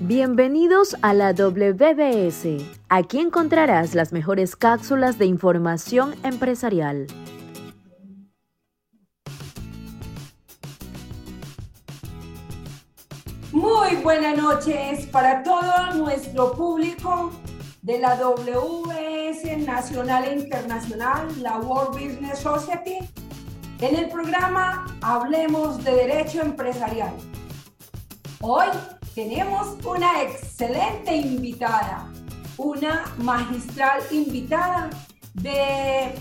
Bienvenidos a la WBS. Aquí encontrarás las mejores cápsulas de información empresarial. Muy buenas noches para todo nuestro público de la WBS Nacional e Internacional, la World Business Society. En el programa Hablemos de Derecho Empresarial. Hoy tenemos una excelente invitada, una magistral invitada de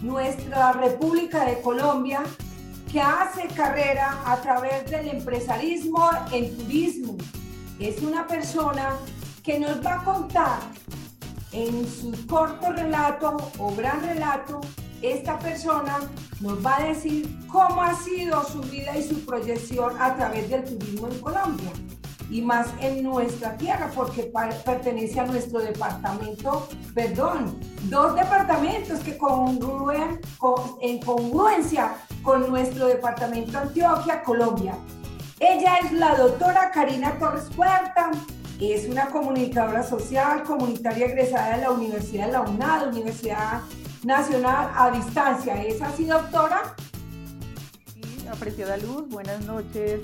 nuestra República de Colombia que hace carrera a través del empresarismo en turismo. Es una persona que nos va a contar en su corto relato o gran relato, esta persona nos va a decir cómo ha sido su vida y su proyección a través del turismo en Colombia y más en nuestra tierra porque pertenece a nuestro departamento, perdón, dos departamentos que congruen en congruencia con nuestro departamento Antioquia, Colombia. Ella es la doctora Karina Torres Puerta, es una comunicadora social, comunitaria egresada de la Universidad de la UNAD, Universidad Nacional a Distancia. ¿Es así, doctora? Sí, apreciada Luz, buenas noches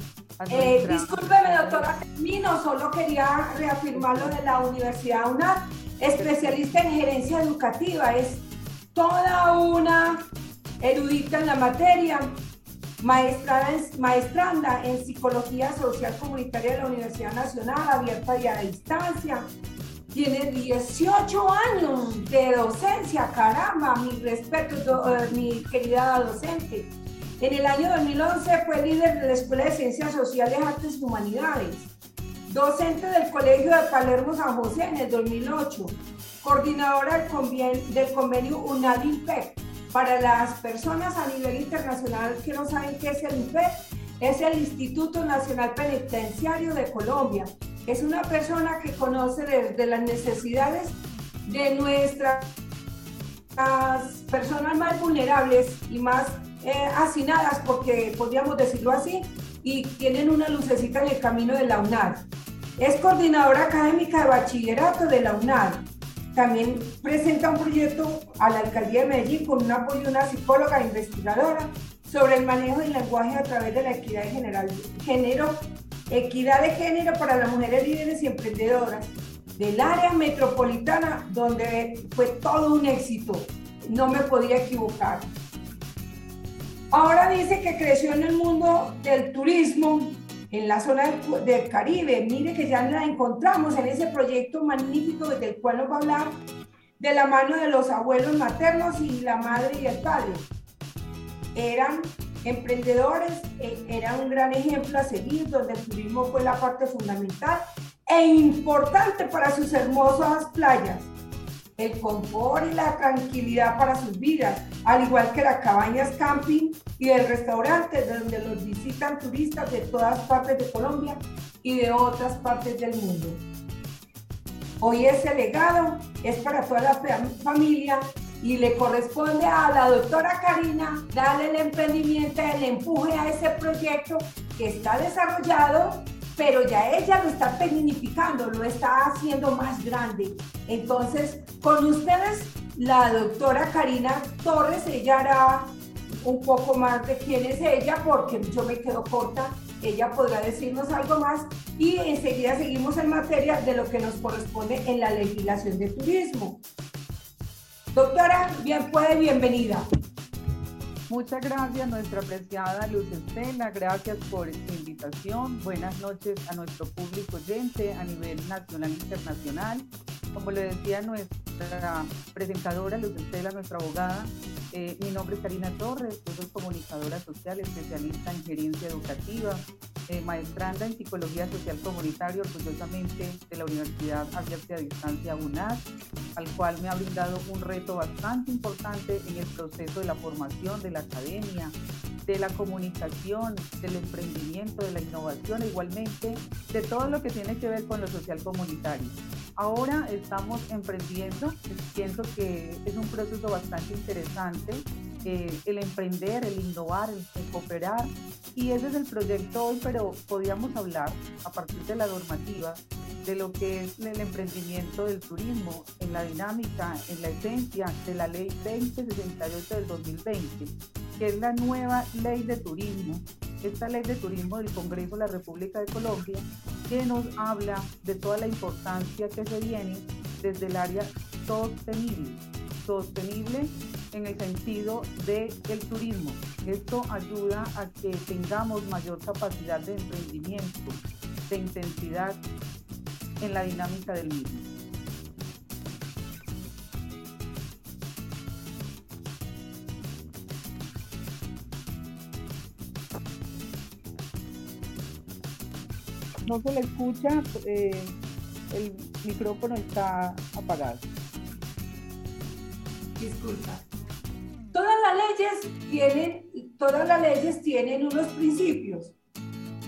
eh, discúlpeme, doctora Termino, solo quería reafirmar lo de la Universidad UNAD, especialista en gerencia educativa, es toda una erudita en la materia, maestra maestranda en psicología social comunitaria de la Universidad Nacional, abierta y a distancia. Tiene 18 años de docencia, caramba, mi respeto, eh, mi querida docente en el año 2011 fue líder de la Escuela de Ciencias Sociales, Artes y Humanidades, docente del Colegio de Palermo San José en el 2008, coordinadora del convenio, del convenio Para las personas a nivel internacional que no saben qué es el INPEC, es el Instituto Nacional Penitenciario de Colombia. Es una persona que conoce desde las necesidades de nuestras personas más vulnerables y más eh, porque podríamos decirlo así, y tienen una lucecita en el camino de la UNAD. Es coordinadora académica de bachillerato de la UNAD. También presenta un proyecto a la alcaldía de Medellín con un apoyo de una psicóloga e investigadora sobre el manejo del lenguaje a través de la equidad de general, género, equidad de género para las mujeres líderes y emprendedoras del área metropolitana donde fue todo un éxito. No me podía equivocar. Ahora dice que creció en el mundo del turismo, en la zona del, Caribe. Mire que ya la encontramos en ese proyecto magnífico del cual nos va a hablar de la mano de los abuelos maternos y la madre y el padre. Eran emprendedores, e, era un gran ejemplo a seguir, donde el turismo fue la parte fundamental e importante para sus hermosas playas el confort y la tranquilidad para sus vidas, al igual que las cabañas camping y el restaurante donde los visitan turistas de todas partes de Colombia y de otras partes del mundo. Hoy ese legado es para toda la familia y le corresponde a la doctora Karina darle el emprendimiento, el empuje a ese proyecto que está desarrollado pero ya ella lo está tecnificando, lo está haciendo más grande. Entonces, con ustedes, la doctora Karina Torres, ella hará un poco más de quién es ella, porque yo me quedo corta, ella podrá decirnos algo más y enseguida seguimos en materia de lo que nos corresponde en la legislación de turismo. Doctora, bien puede, bienvenida. Muchas gracias, nuestra apreciada Luz Estela. Gracias por esta invitación. Buenas noches a nuestro público oyente a nivel nacional e internacional. Como le decía nuestra presentadora, Luz Estela, nuestra abogada, eh, mi nombre es Karina Torres, yo soy comunicadora social, especialista en gerencia educativa, eh, maestranda en psicología social comunitaria, orgullosamente de la Universidad Abierta a Distancia UNAD, al cual me ha brindado un reto bastante importante en el proceso de la formación de la academia, de la comunicación, del emprendimiento, de la innovación, igualmente de todo lo que tiene que ver con lo social comunitario. Ahora estamos emprendiendo, pienso que es un proceso bastante interesante, eh, el emprender, el innovar, el, cooperar, y ese es el proyecto hoy, pero podíamos hablar a partir de la normativa de lo que es el emprendimiento del turismo en la dinámica, en la esencia de la ley 2068 del 2020, que es la nueva ley de turismo, esta ley de turismo del Congreso de la República de Colombia, que nos habla de toda la importancia que se viene desde el área sostenible, sostenible en el sentido del el turismo. Esto ayuda a que tengamos mayor capacidad de emprendimiento, de intensidad en la dinámica del mismo. No se le escucha, eh, el micrófono está apagado. Disculpa. Todas las leyes tienen, todas las leyes tienen unos principios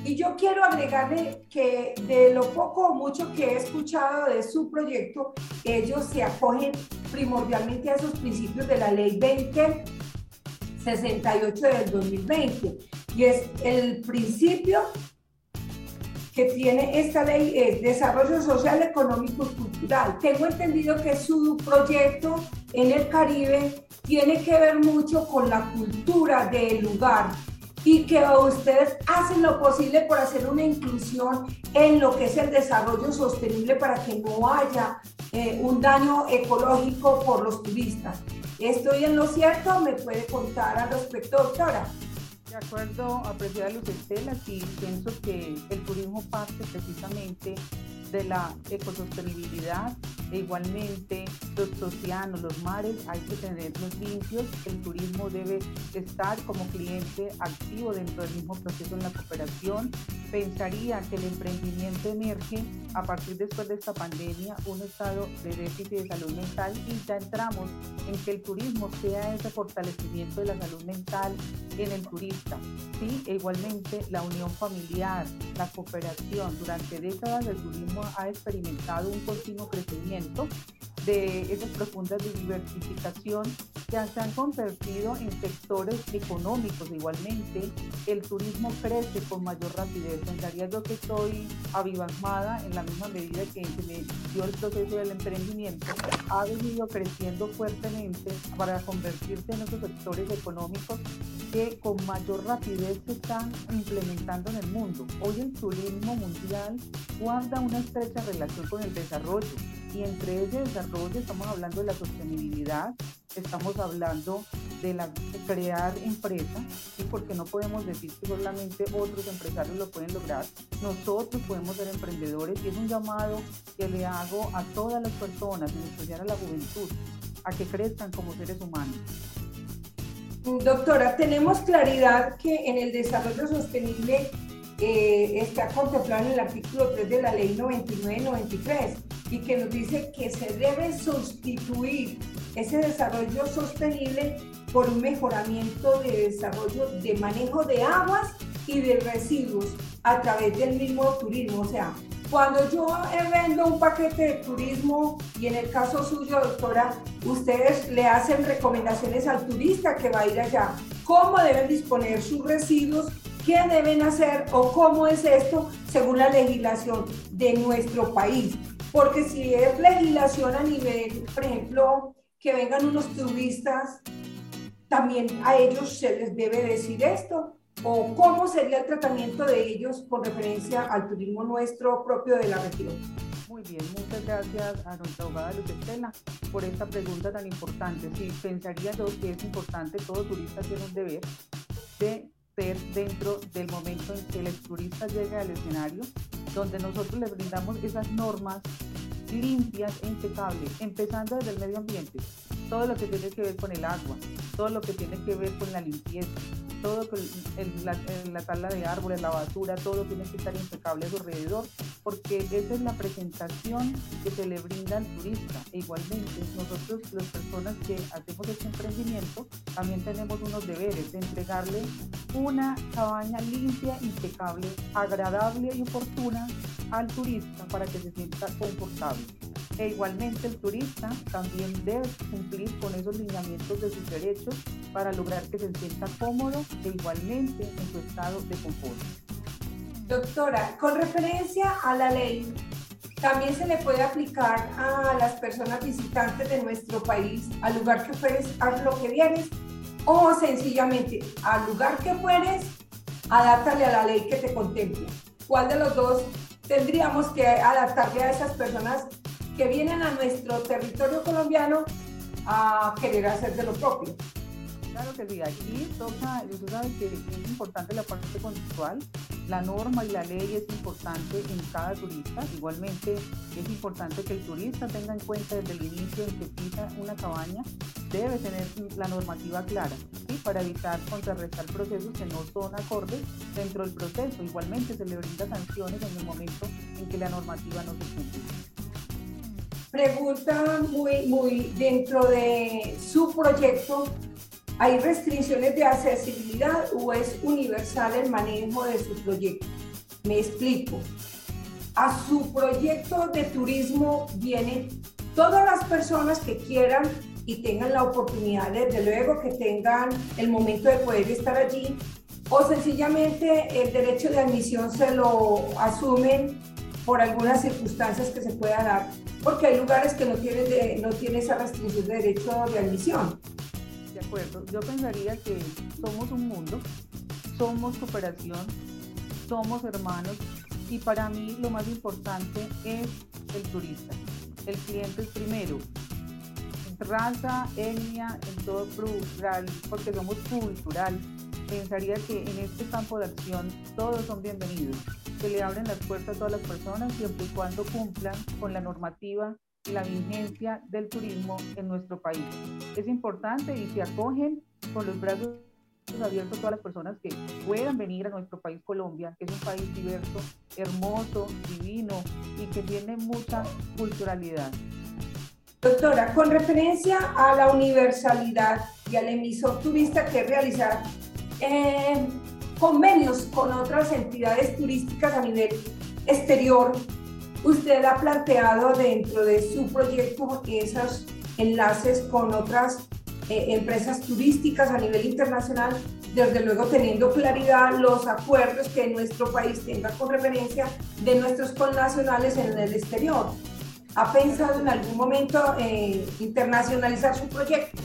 y yo quiero agregarle que de lo poco o mucho que he escuchado de su proyecto, ellos se acogen primordialmente a esos principios de la ley 2068 del 2020. Y es el principio que tiene esta ley es desarrollo social, económico y cultural. Tengo entendido que su proyecto en el Caribe tiene que ver mucho con la cultura del lugar y que ustedes hacen lo posible por hacer una inclusión en lo que es el desarrollo sostenible para que no haya eh, un daño ecológico por los turistas. ¿Estoy en lo cierto? ¿Me puede contar al respecto, doctora? De acuerdo, apreciada Luz Estela, sí, pienso que el turismo parte precisamente de la ecosostenibilidad e igualmente los océanos, los mares, hay que tenerlos limpios. El turismo debe estar como cliente activo dentro del mismo proceso en la cooperación. Pensaría que el emprendimiento emerge a partir después de esta pandemia, un estado de déficit de salud mental y ya entramos en que el turismo sea ese fortalecimiento de la salud mental en el turista. Sí, e igualmente la unión familiar, la cooperación. Durante décadas el turismo ha experimentado un continuo crecimiento de esas profundas diversificación que se han convertido en sectores económicos. Igualmente, el turismo crece con mayor rapidez. Pensaría yo que estoy avivamada en la misma medida que se me dio el proceso del emprendimiento. Ha venido creciendo fuertemente para convertirse en esos sectores económicos que con mayor rapidez se están implementando en el mundo. Hoy el turismo mundial guarda una estrecha relación con el desarrollo y entre ese desarrollo estamos hablando de la sostenibilidad, estamos hablando de, la, crear empresas, y porque no podemos decir que solamente otros empresarios lo pueden lograr, nosotros podemos ser emprendedores y es un llamado que le hago a todas las personas, en especial a la juventud, a que crezcan como seres humanos. Doctora, tenemos claridad que en el desarrollo sostenible eh, está contemplado en el artículo 3 de la ley 99-93 y que nos dice que se debe sustituir ese desarrollo sostenible por un mejoramiento de desarrollo de manejo de aguas y de residuos a través del mismo turismo. O sea, cuando yo vendo un paquete de turismo y en el caso suyo, doctora, ustedes le hacen recomendaciones al turista que va a ir allá, cómo deben disponer sus residuos, qué deben hacer o cómo es esto según la legislación de nuestro país. Porque si es legislación a nivel, por ejemplo, que vengan unos turistas, también a ellos se les debe decir esto. ¿O cómo sería el tratamiento de ellos con referencia al turismo nuestro propio de la región? Muy bien, muchas gracias a nuestra abogada Luz Estela por esta pregunta tan importante. Sí, pensaría yo que es importante, todo turista tiene un deber de ser dentro del momento en que el turista llega al escenario donde nosotros le brindamos esas normas limpias e impecables, empezando desde el medio ambiente, todo lo que tiene que ver con el agua, todo lo que tiene que ver con la limpieza, todo el, la, la, tabla de árboles, la basura, todo tiene que estar impecable a su alrededor, porque esa es la presentación que se le brinda al turista. E igualmente, nosotros, las personas que hacemos este emprendimiento, también tenemos unos deberes de entregarle una cabaña limpia, impecable, agradable y oportuna al turista para que se sienta confortable. E igualmente el turista también debe cumplir con esos lineamientos de sus derechos para lograr que se sienta cómodo e igualmente en su estado de confort. Doctora, con referencia a la ley También se le puede aplicar a las personas visitantes de nuestro país, al lugar que fueres, haz lo que vienes, o sencillamente al lugar que fueres, adáptale a la ley que te contempla. ¿Cuál de los dos tendríamos que adaptarle a esas personas que vienen a nuestro territorio colombiano a querer hacer de lo propio? Claro que sí, aquí toca, usted sabe que es importante la parte conceptual, la norma y la ley es importante en cada turista, igualmente es importante que el turista tenga en cuenta desde el inicio en que pisa una cabaña, debe tener la normativa clara, para evitar contrarrestar procesos que no son acordes dentro del proceso, igualmente se le brinda sanciones en el momento en que la normativa no se cumple. Pregunta muy, muy dentro de su proyecto, ¿Hay restricciones de accesibilidad o es universal el manejo de su proyecto? Me explico. A su proyecto de turismo vienen todas las personas que quieran y tengan la oportunidad, desde luego que tengan el momento de poder estar allí, o sencillamente el derecho de admisión se lo asumen por algunas circunstancias que se puedan dar, porque hay lugares que no tienen, no tienen esa restricción de derecho de admisión acuerdo. Yo pensaría que somos un mundo, somos cooperación, somos hermanos y para mí lo más importante es el turista. El cliente es primero. Raza, etnia, en todo plural, porque somos cultural. Pensaría que en este campo de acción todos son bienvenidos. Se le abren las puertas a todas las personas siempre y cuando cumplan con la normativa la vigencia del turismo en nuestro país. Es importante y se acogen con los brazos abiertos todas las personas que puedan venir a nuestro país Colombia, que es un país diverso, hermoso, divino y que tiene mucha culturalidad. Doctora, con referencia a la universalidad y al emisor turista que realizar eh, convenios con otras entidades turísticas a nivel exterior, Usted ha planteado dentro de su proyecto esos enlaces con otras eh, empresas turísticas a nivel internacional, desde luego teniendo claridad los acuerdos que nuestro país tenga con referencia de nuestros connacionales en el exterior. ¿Ha pensado en algún momento eh, internacionalizar su proyecto?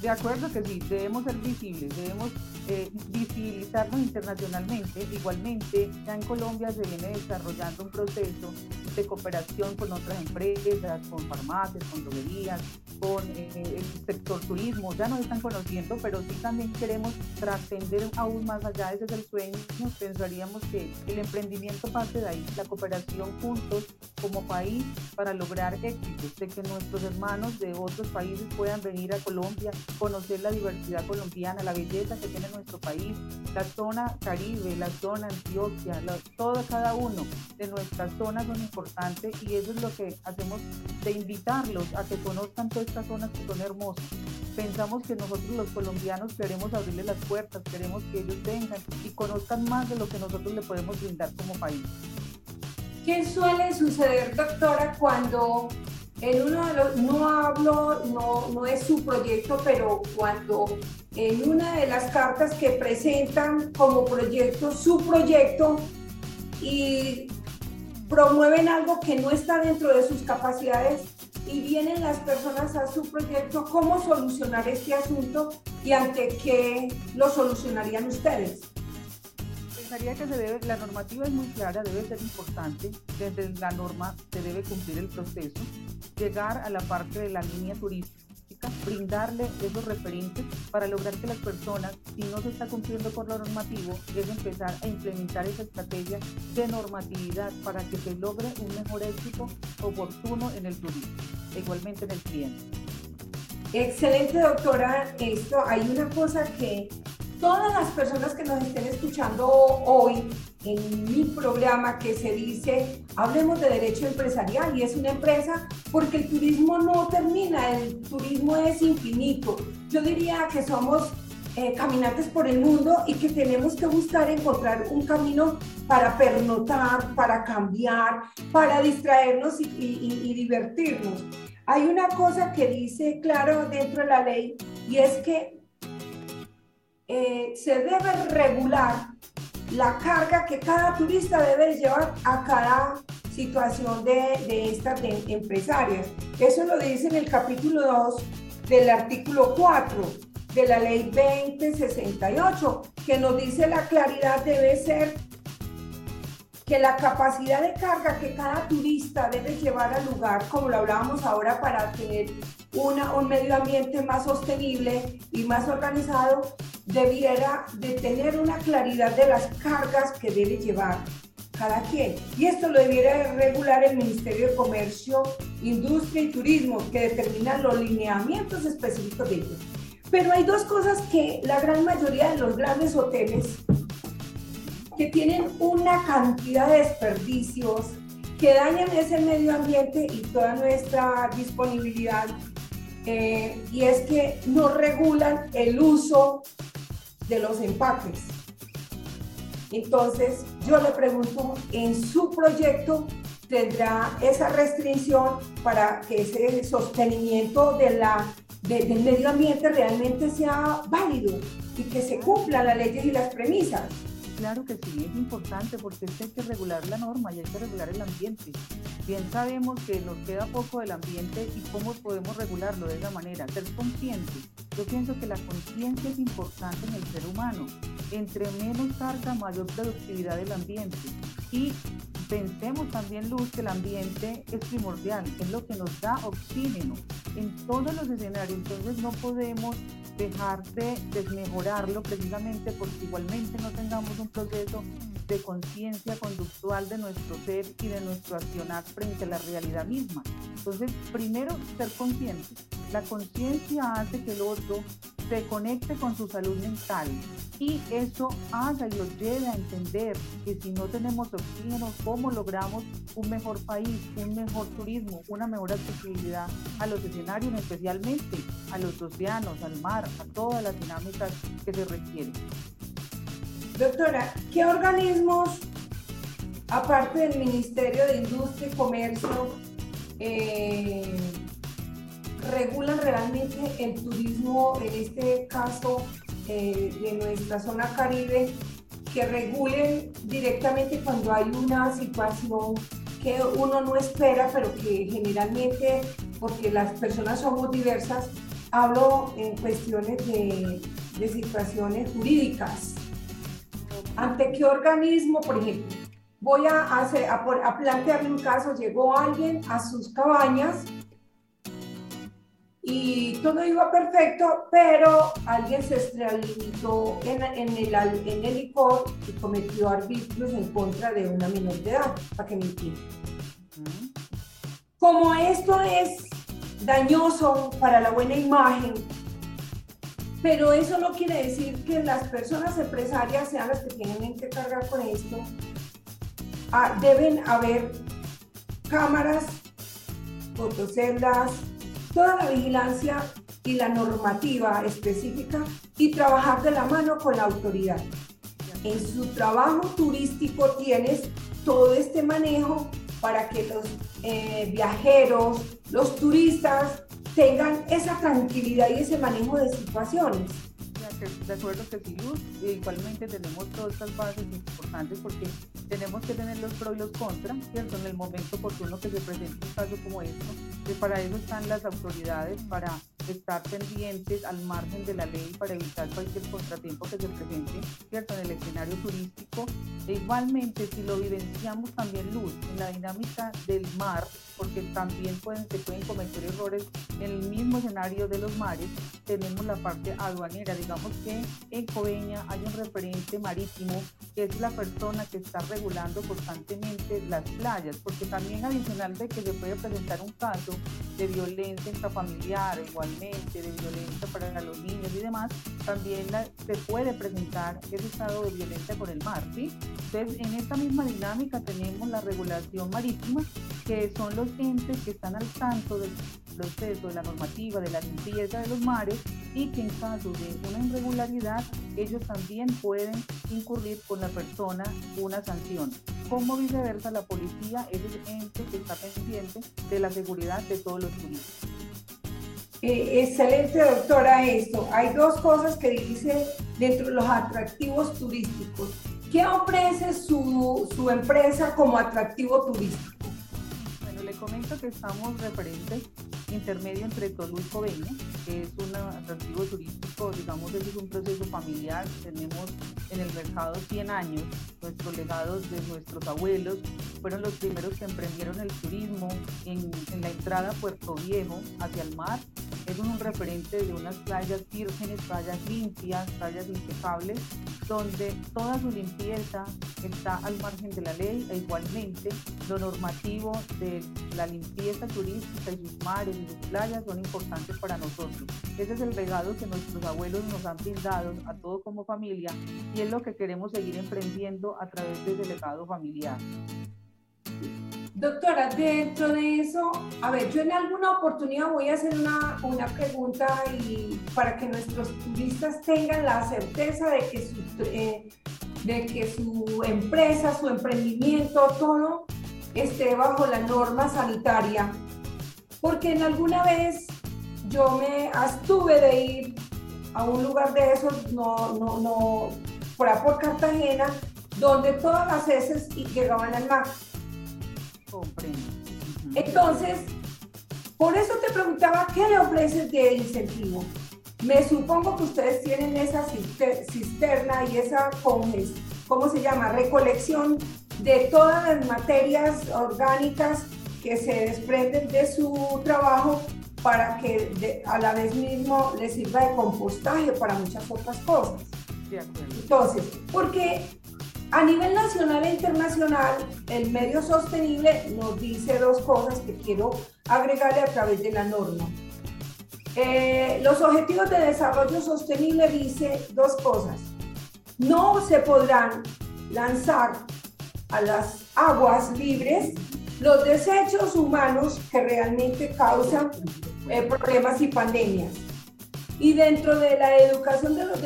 De acuerdo que sí, debemos ser visibles, debemos eh, visibilizarnos internacionalmente. Igualmente, ya en Colombia se viene desarrollando un proceso de cooperación con otras empresas, con farmacias, con droguerías, con eh, el sector turismo. Ya nos están conociendo, pero sí también queremos trascender aún más allá. Ese es el sueño. Pensaríamos que el emprendimiento parte de ahí, la cooperación juntos como país para lograr éxitos, de que nuestros hermanos de otros países puedan venir a Colombia, conocer la diversidad colombiana, la belleza que tiene nuestro país, la zona Caribe, la zona Antioquia, todo, cada uno de nuestras zonas son importantes y eso es lo que hacemos de invitarlos a que conozcan todas estas zonas que son hermosas. Pensamos que nosotros los colombianos queremos abrirles las puertas, queremos que ellos vengan y conozcan más de lo que nosotros le podemos brindar como país. ¿Qué suele suceder, doctora, cuando en uno de los, no hablo, no, no es su proyecto, pero cuando en una de las cartas que presentan como proyecto, su proyecto, y promueven algo que no está dentro de sus capacidades y vienen las personas a su proyecto, ¿cómo solucionar este asunto y ante qué lo solucionarían ustedes? pensaría que se debe, la normativa es muy clara, debe ser importante, desde la norma se debe cumplir el proceso, llegar a la parte de la línea turística, brindarle esos referentes para lograr que las personas, si no se está cumpliendo con lo normativo, deben empezar a implementar esa estrategia de normatividad para que se logre un mejor éxito oportuno en el turismo, igualmente en el cliente. Excelente, doctora. Esto, hay una cosa que todas las personas que nos estén escuchando hoy en mi programa que se dice Hablemos de Derecho Empresarial y es una empresa porque el turismo no termina, el turismo es infinito. Yo diría que somos eh, caminantes por el mundo y que tenemos que buscar encontrar un camino para pernotar, para cambiar, para distraernos y, y divertirnos. Hay una cosa que dice claro dentro de la ley y es que eh, se debe regular la carga que cada turista debe llevar a cada situación de, estas empresarias. Eso lo dice en el capítulo 2 del artículo 4 de la ley 2068, que nos dice la claridad debe ser que la capacidad de carga que cada turista debe llevar al lugar, como lo hablábamos ahora, para tener una, un medio ambiente más sostenible y más organizado, debiera de tener una claridad de las cargas que debe llevar cada quien. Y esto lo debiera regular el Ministerio de Comercio, Industria y Turismo, que determina los lineamientos específicos de ellos. Pero hay dos cosas que la gran mayoría de los grandes hoteles que tienen una cantidad de desperdicios que dañan ese medio ambiente y toda nuestra disponibilidad. Eh, y es que no regulan el uso de los empaques. Entonces, yo le pregunto, ¿en su proyecto tendrá esa restricción para que ese sostenimiento de la, del medio ambiente realmente sea válido y que se cumplan las leyes y las premisas? Claro que sí, es importante porque hay que regular la norma y hay que regular el ambiente. Bien sabemos que nos queda poco del ambiente y cómo podemos regularlo de esa manera, ser conscientes. Yo pienso que la conciencia es importante en el ser humano. Entre menos carga, mayor productividad del ambiente. Y pensemos también, Luz, que el ambiente es primordial, es lo que nos da oxígeno en todos los escenarios. Entonces no podemos dejar de desmejorarlo precisamente porque igualmente no tengamos un proceso de conciencia conductual de nuestro ser y de nuestro accionar frente a la realidad misma. Entonces, primero, ser consciente. La conciencia hace que el otro se conecte con su salud mental y eso haga y lo lleve a entender que si no tenemos oxígeno, ¿cómo logramos un mejor país, un mejor turismo, una mejor accesibilidad a los escenarios, especialmente a los océanos, al mar, a todas las dinámicas que se requieren? Doctora, ¿qué organismos, aparte del Ministerio de Industria y Comercio, eh, regulan realmente el turismo, en este caso eh, de nuestra zona caribe, que regulen directamente cuando hay una situación que uno no espera, pero que generalmente, porque las personas somos diversas, hablo en cuestiones de, de situaciones jurídicas ¿Ante qué organismo, por ejemplo? Voy a, hacer, a, plantearle un caso, llegó alguien a sus cabañas y todo iba perfecto, pero alguien se estrelló en, en, el, en el licor y cometió arbitrios en contra de una menor de edad, para que me entiendan. Como esto es dañoso para la buena imagen pero eso no quiere decir que las personas empresarias sean las que tienen que cargar con esto. Ah, deben haber cámaras, fotoceldas, toda la vigilancia y la normativa específica y trabajar de la mano con la autoridad. En su trabajo turístico tienes todo este manejo para que los eh, viajeros, los turistas tengan esa tranquilidad y ese manejo de situaciones. De acuerdo que sí, Luz, igualmente tenemos todas estas bases importantes porque tenemos que tener los pros y los contras, ¿cierto? En el momento oportuno que se presente un caso como esto, que para eso están las autoridades, para estar pendientes al margen de la ley para evitar cualquier contratiempo que se presente, ¿cierto? En el escenario turístico. E igualmente, si lo vivenciamos también, Luz, en la dinámica del mar, porque también pueden, se pueden cometer errores en el mismo escenario de los mares, tenemos la parte aduanera. Digamos que en Coveña hay un referente marítimo que es la persona que está regulando constantemente las playas, porque también adicional de que se puede presentar un caso de violencia intrafamiliar, de violencia para los niños y demás, también se puede presentar ese estado de violencia con el mar, ¿sí? Entonces, en esta misma dinámica tenemos la regulación marítima, que son los entes que están al tanto del proceso, de la normativa, de la limpieza de los mares y que en caso de una irregularidad, ellos también pueden incurrir con la persona una sanción. Como viceversa, la policía es el ente que está pendiente de la seguridad de todos los turistas. Eh, excelente, doctora, esto. Hay dos cosas que dice dentro de los atractivos turísticos. ¿Qué ofrece su, su empresa como atractivo turístico? comento que estamos referentes intermedio entre Tolú y Coveña, que es un atractivo turístico, digamos, es un proceso familiar. Tenemos en el mercado 100 años, nuestros legados de nuestros abuelos fueron los primeros que emprendieron el turismo en, en la entrada a Puerto Viejo hacia el mar. Es un referente de unas playas vírgenes, playas limpias, playas impecables, donde toda su limpieza está al margen de la ley e igualmente lo normativo de la limpieza turística y sus mares y sus playas son importantes para nosotros. Ese es el legado que nuestros abuelos nos han brindado a todos como familia y es lo que queremos seguir emprendiendo a través de ese legado familiar. Doctora, dentro de eso, a ver, yo en alguna oportunidad voy a hacer una, una pregunta y para que nuestros turistas tengan la certeza de que su, eh, de que su empresa, su emprendimiento, todo esté bajo la norma sanitaria. Porque en alguna vez yo me abstuve de ir a un lugar de esos, no, no, no, por por Cartagena, donde todas las heces llegaban al mar. Entonces, por eso te preguntaba, ¿qué le ofreces de incentivo? Me supongo que ustedes tienen esa cisterna y esa, ¿cómo se llama? Recolección de todas las materias orgánicas que se desprenden de su trabajo para que a la vez mismo les sirva de compostaje para muchas otras cosas. Entonces, porque a nivel nacional e internacional, el medio sostenible nos dice dos cosas que quiero agregarle a través de la norma. Eh, los objetivos de desarrollo sostenible dice dos cosas. No se podrán lanzar a las aguas libres los desechos humanos que realmente causan eh, problemas y pandemias. Y dentro de la educación de los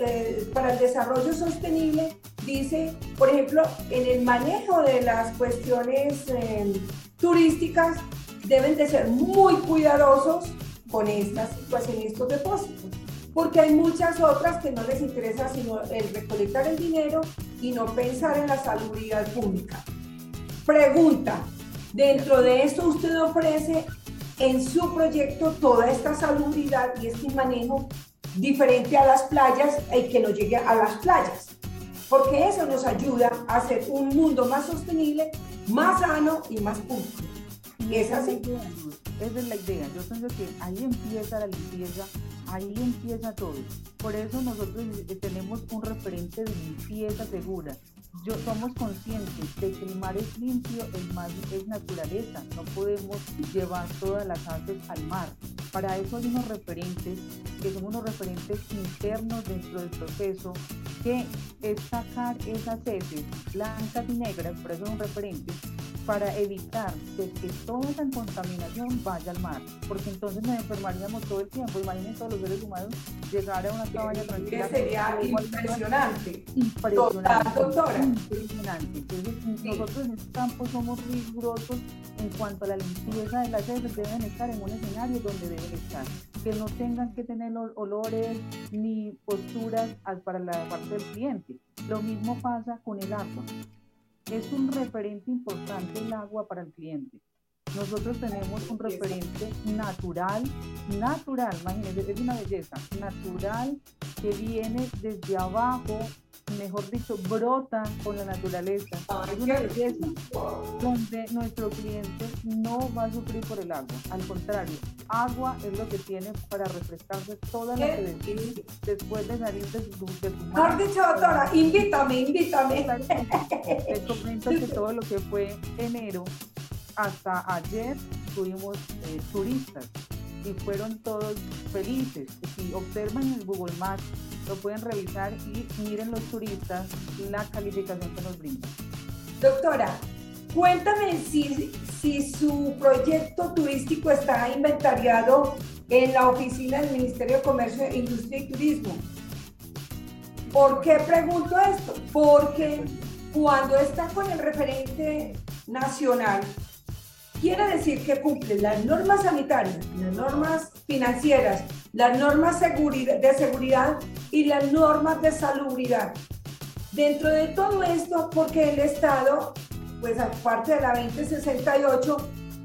eh, para el desarrollo sostenible, dice, por ejemplo, en el manejo de las cuestiones em, turísticas, deben de ser muy cuidadosos con estas situaciones, estos depósitos, porque hay muchas otras que no les interesa sino el recolectar el dinero y no pensar en la salubridad pública. Pregunta, dentro de esto usted ofrece en su proyecto toda esta salubridad y este manejo diferente a las playas y que no llegue a las playas, porque eso nos ayuda a hacer un mundo más sostenible, más sano y más público. Y es así. Esa es la idea. Yo pienso que ahí empieza la limpieza, ahí empieza todo. Por eso nosotros tenemos un referente de limpieza segura yo, somos conscientes de que el mar es limpio, el mar es naturaleza, no podemos llevar todas las aves al mar. Para eso hay unos referentes, que son unos referentes internos dentro del proceso, que es sacar esas heces blancas y negras, por eso son referentes, para evitar que toda esa contaminación vaya al mar, porque entonces nos enfermaríamos todo el tiempo. Imaginen todos los seres humanos llegar a una cabaña tranquila. sería impresionante. Impresionante. doctora. Impresionante. Entonces, nosotros en este campo somos rigurosos en cuanto a la limpieza de las heces, deben estar en un escenario donde deben estar, que no tengan que tener olores ni posturas para la parte del cliente. Lo mismo pasa con el agua es un referente importante el agua para el cliente. Nosotros tenemos un referente natural, natural, imagínense, es una belleza, natural que viene desde abajo, mejor dicho, brota con la naturaleza. Es una belleza donde nuestro cliente no va a sufrir por el agua. Al contrario, agua es lo que tiene para refrescarse toda la que después de salir de su, de su Mejor dicho, doctora, invítame, invítame. Te comento que todo lo que fue enero hasta ayer tuvimos eh, turistas y fueron todos felices. Si observan el Google Maps, lo pueden revisar y miren los turistas la calificación que nos brindan. Doctora, cuéntame si, si su proyecto turístico está inventariado en la oficina del Ministerio de Comercio, Industria y Turismo. ¿Por qué pregunto esto? Porque cuando está con el referente nacional, Quiere decir que cumple las normas sanitarias, las normas financieras, las normas de seguridad y las normas de salubridad. Dentro de todo esto, porque el Estado, pues aparte de la 2068,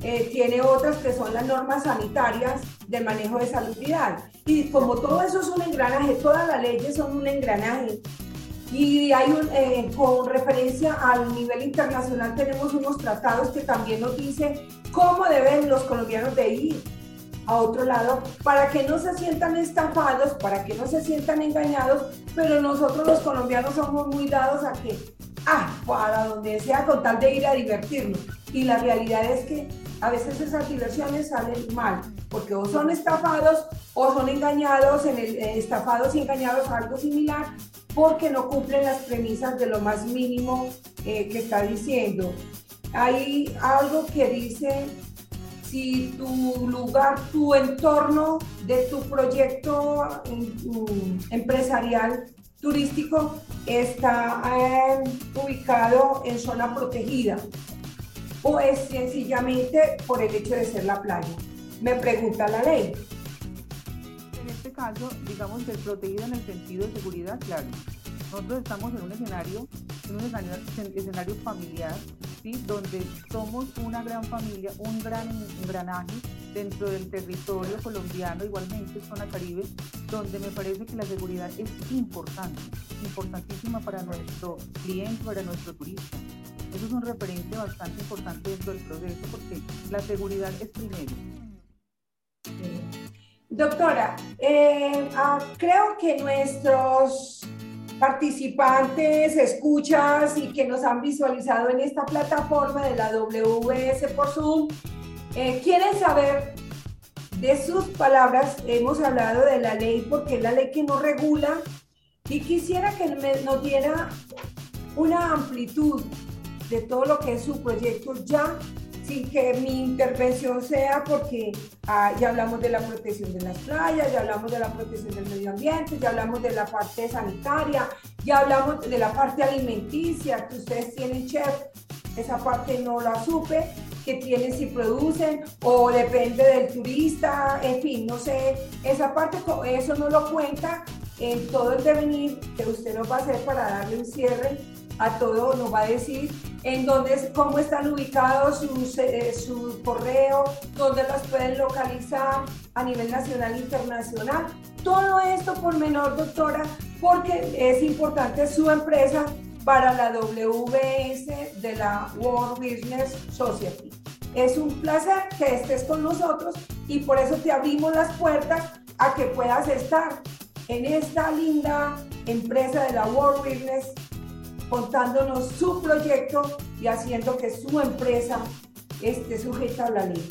eh, tiene otras que son las normas sanitarias del manejo de salubridad. Y como todo eso es un engranaje, todas las leyes son un engranaje, y hay un, eh, con referencia al nivel internacional tenemos unos tratados que también nos dicen cómo deben los colombianos de ir a otro lado para que no se sientan estafados, para que no se sientan engañados, pero nosotros los colombianos somos muy dados a que, ah, para donde sea con tal de ir a divertirnos. Y la realidad es que a veces esas diversiones salen mal, porque o son estafados o son engañados, en el, eh, estafados y engañados algo similar, porque no cumplen las premisas de lo más mínimo eh, que está diciendo. Hay algo que dice si tu lugar, tu entorno de tu proyecto mm, empresarial turístico está eh, ubicado en zona protegida o es sencillamente por el hecho de ser la playa. Me pregunta la ley. Caso, digamos que protegido en el sentido de seguridad, claro. Nosotros estamos en un escenario, en un escenario, familiar, ¿sí? donde somos una gran familia, un gran engranaje dentro del territorio colombiano, igualmente zona caribe, donde me parece que la seguridad es importante, importantísima para nuestro cliente, para nuestro turista. Eso es un referente bastante importante dentro del proceso porque la seguridad es primero. Doctora, eh, ah, creo que nuestros participantes, escuchas y que nos han visualizado en esta plataforma de la WS por Zoom, eh, quieren saber de sus palabras, hemos hablado de la ley porque es la ley que nos regula y quisiera que nos diera una amplitud de todo lo que es su proyecto ya que mi intervención sea porque ah, ya hablamos de la protección de las playas, ya hablamos de la protección del medio ambiente, ya hablamos de la parte sanitaria, ya hablamos de la parte alimenticia, que ustedes tienen chef, esa parte no la supe, que tienen si producen o depende del turista, en fin, no sé, esa parte, eso no lo cuenta en todo el devenir que usted nos va a hacer para darle un cierre a todo, nos va a decir en dónde, cómo están ubicados sus, eh, su correo, dónde los pueden localizar a nivel nacional e internacional. Todo esto por menor, doctora, porque es importante su empresa para la WBS de la World Business Society. Es un placer que estés con nosotros y por eso te abrimos las puertas a que puedas estar en esta linda empresa de la World Business contándonos su proyecto y haciendo que su empresa esté sujeta a la ley.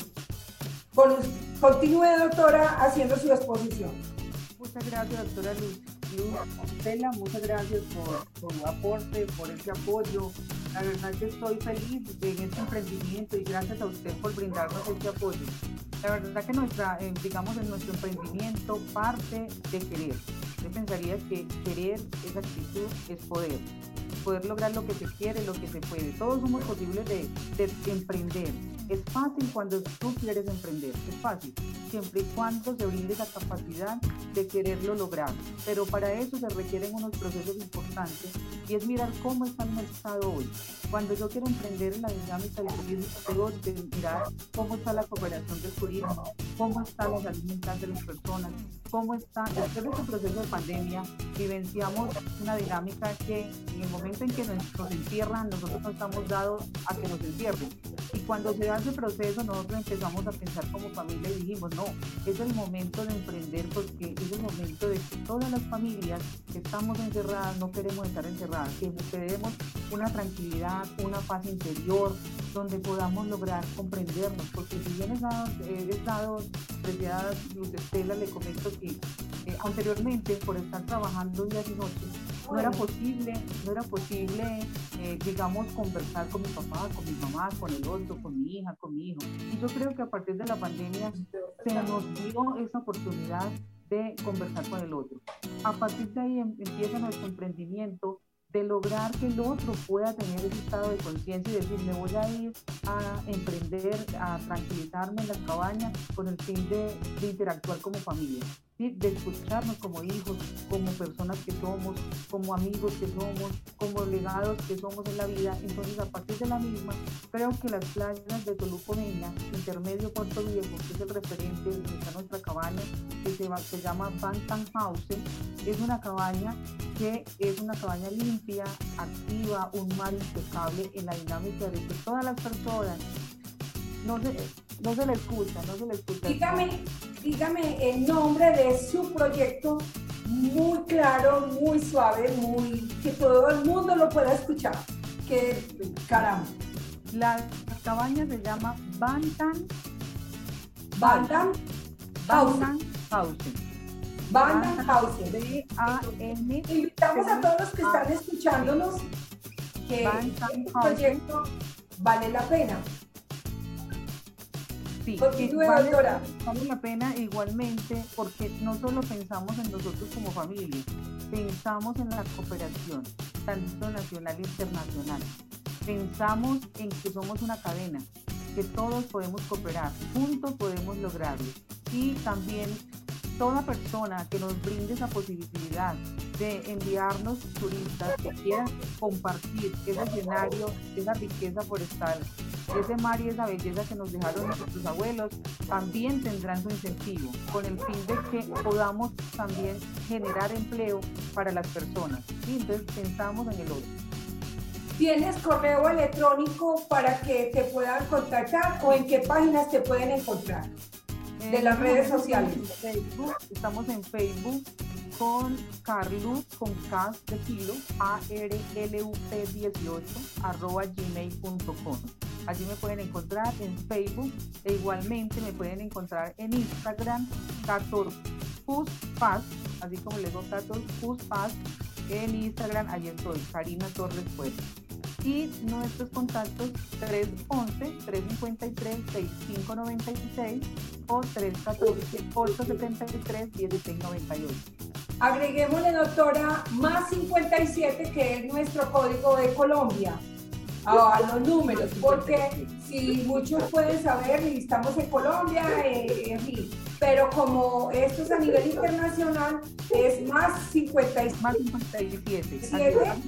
continúe, doctora, haciendo su exposición. Muchas gracias, doctora Luz. Luz muchas gracias por, su aporte, por ese apoyo. La verdad que estoy feliz en este emprendimiento y gracias a usted por brindarnos este apoyo. La verdad que nuestra, eh, digamos, en nuestro emprendimiento parte de querer. Yo pensaría que querer es actitud, es poder poder lograr lo que se quiere, lo que se puede. Todos somos posibles de, de emprender. Es fácil cuando tú quieres emprender, es fácil, siempre y cuando se brinde esa capacidad de quererlo lograr. Pero para eso se requieren unos procesos importantes y es mirar cómo está el mercado hoy. Cuando yo quiero emprender en la dinámica del turismo, tengo que mirar cómo está la cooperación del turismo, cómo está la salud mental de las personas, cómo está, después de este proceso de pandemia, vivenciamos una dinámica que en el momento en que nos, encierran, nosotros no estamos dados a que nos encierren. Y cuando se da ese proceso, nosotros empezamos a pensar como familia y dijimos, no, es el momento de emprender porque es el momento de que todas las familias que estamos encerradas no queremos estar encerradas, que tenemos una tranquilidad, una paz interior, donde podamos lograr comprendernos, porque si bien es dado, he estado, apreciada Luz Estela, le comento que eh, anteriormente, por estar trabajando días y noches, no era posible, no era posible, eh, digamos, conversar con mi papá, con mi mamá, con el otro, con mi hija, con mi hijo. Y yo creo que a partir de la pandemia se nos dio esa oportunidad de conversar con el otro. A partir de ahí em, empieza nuestro emprendimiento de lograr que el otro pueda tener ese estado de conciencia y decir, me voy a ir a emprender, a tranquilizarme en las cabañas con el fin de, de interactuar como familia de escucharnos como hijos, como personas que somos, como amigos que somos, como legados que somos en la vida. Entonces, a partir de la misma, creo que las playas de Tolucomeña, intermedio Puerto Viejo, que es el referente de está nuestra cabaña, que se, se llama Bantan House, es una cabaña que es una cabaña limpia, activa, un mar impecable en la dinámica de todas las personas no se, no se le escucha, no se le escucha. Dígame, dígame el nombre de su proyecto muy claro, muy suave, muy que todo el mundo lo pueda escuchar. Que caramba. La cabaña se llama Bantan Bantan Bantan House. Bantan House. B-A-N. Invitamos a todos los que están escuchándonos que este proyecto vale la pena. Sí, vale, vale la pena igualmente porque no solo pensamos en nosotros como familia, pensamos en la cooperación, tanto nacional e internacional. Pensamos en que somos una cadena, que todos podemos cooperar, juntos podemos lograrlo. Y también toda persona que nos brinde esa posibilidad de enviarnos turistas que quieran compartir ese escenario, esa riqueza forestal, ese mar y esa belleza que nos dejaron nuestros abuelos, también tendrán su incentivo, con el fin de que podamos también generar empleo para las personas. Entonces pensamos en el otro. ¿Tienes correo electrónico para que te puedan contactar o en qué páginas te pueden encontrar? De las redes sociales. Facebook, estamos en Facebook con Carlus, con K de kilo, A-R-L-U-P 18, arroba gmail.com. Allí me pueden encontrar en Facebook e igualmente me pueden encontrar en Instagram, 14 Paz, así como les digo 14 Paz, en Instagram, allí estoy, Karina Torres Puerto. Y nuestros contactos 311-353-6596 o 314-873-1698. Agreguémosle, doctora, más 57, que es nuestro código de Colombia a, los números, porque si muchos pueden saber, estamos en Colombia, eh, pero como esto es a nivel internacional, es más 57. Más 57.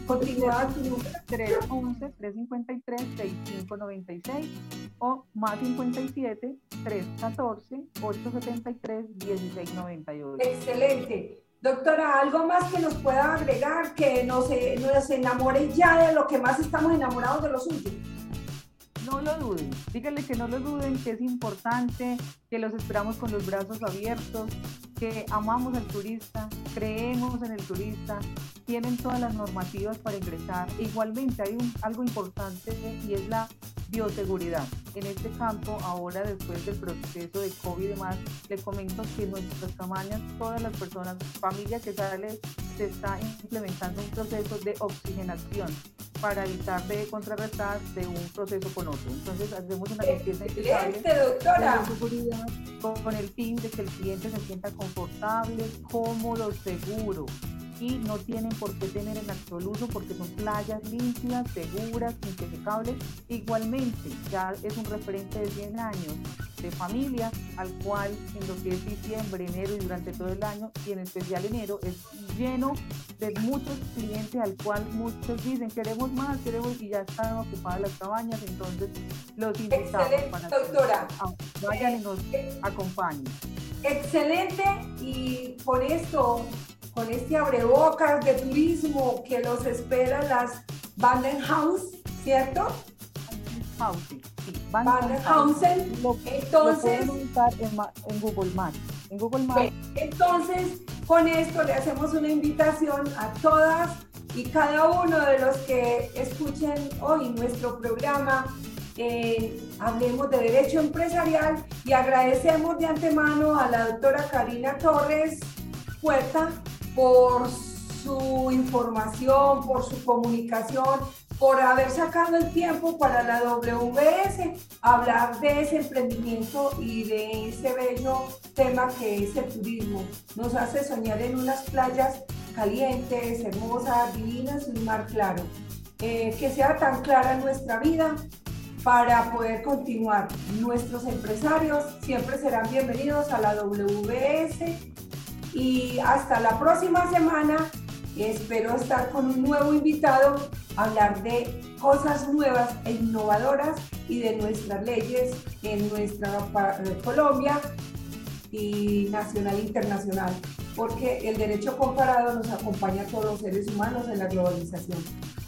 Continúa tu número. 311-353-6596 o más 57 314 873 1698. Excelente. Doctora, ¿algo más que nos pueda agregar que nos, nos enamore ya de lo que más estamos enamorados de lo suyo? No lo duden, díganle que no lo duden, que es importante, que los esperamos con los brazos abiertos, que amamos al turista, creemos en el turista, tienen todas las normativas para ingresar. igualmente hay un, algo importante y es la bioseguridad. En este campo, ahora después del proceso de COVID y demás, le comento que en nuestras cabañas, todas las personas, familia que sale, se está implementando un proceso de oxigenación para evitar de contrarrestar de un proceso con otro. Entonces hacemos una limpieza doctora. seguridad con el fin de que el cliente se sienta confortable, cómodo, seguro y no tienen por qué tener en absoluto porque son playas limpias, seguras, impecables. Igualmente, ya es un referente de 100 años de familia al cual en lo que es diciembre, enero y durante todo el año y en especial enero es lleno de muchos clientes al cual muchos dicen queremos más, queremos y ya están ocupadas las cabañas, entonces los invitamos para doctora. que vayan y nos acompañen. Excelente y por esto con este abrebocas de turismo que los espera las Bandenhaus, ¿cierto? Housing, sí. Bandenhausen. Entonces, lo en, Google Maps. En Google Maps. Entonces, con esto le hacemos una invitación a todas y cada uno de los que escuchen hoy nuestro programa. Eh, hablemos de derecho empresarial y agradecemos de antemano a la doctora Karina Torres Puerta por su información, por su comunicación, por haber sacado el tiempo para la WS hablar de ese emprendimiento y de ese bello tema que es el turismo. Nos hace soñar en unas playas calientes, hermosas, divinas y un mar claro. Eh, que sea tan clara nuestra vida para poder continuar. Nuestros empresarios siempre serán bienvenidos a la WS y hasta la próxima semana espero estar con un nuevo invitado, hablar de cosas nuevas e innovadoras y de nuestras leyes en nuestra eh, Colombia y nacional e internacional, porque el derecho comparado nos acompaña a todos los seres humanos en la globalización.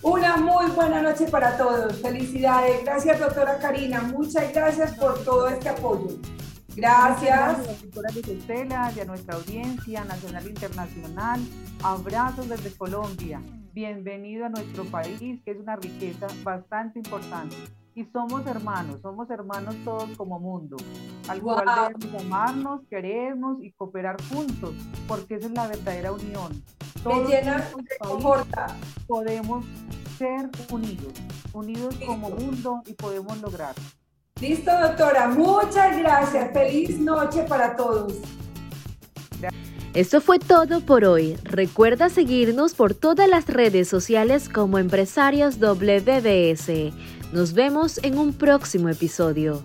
Una muy buena noche para todos. Felicidades. Gracias, doctora Karina. Muchas gracias por todo este apoyo. Gracias. Doctora Estela y a nuestra audiencia nacional e internacional. Abrazos desde Colombia. Bienvenido a nuestro país, que es una riqueza bastante importante y somos hermanos, somos hermanos todos como mundo, al cual debemos amarnos, querernos y cooperar juntos, porque esa es la verdadera unión. Todos llena, podemos ser unidos, unidos como mundo y podemos lograr. Listo, doctora. Muchas gracias. Feliz noche para todos. Esto fue todo por hoy. Recuerda seguirnos por todas las redes sociales como Empresarios WBS. Nos vemos en un próximo episodio.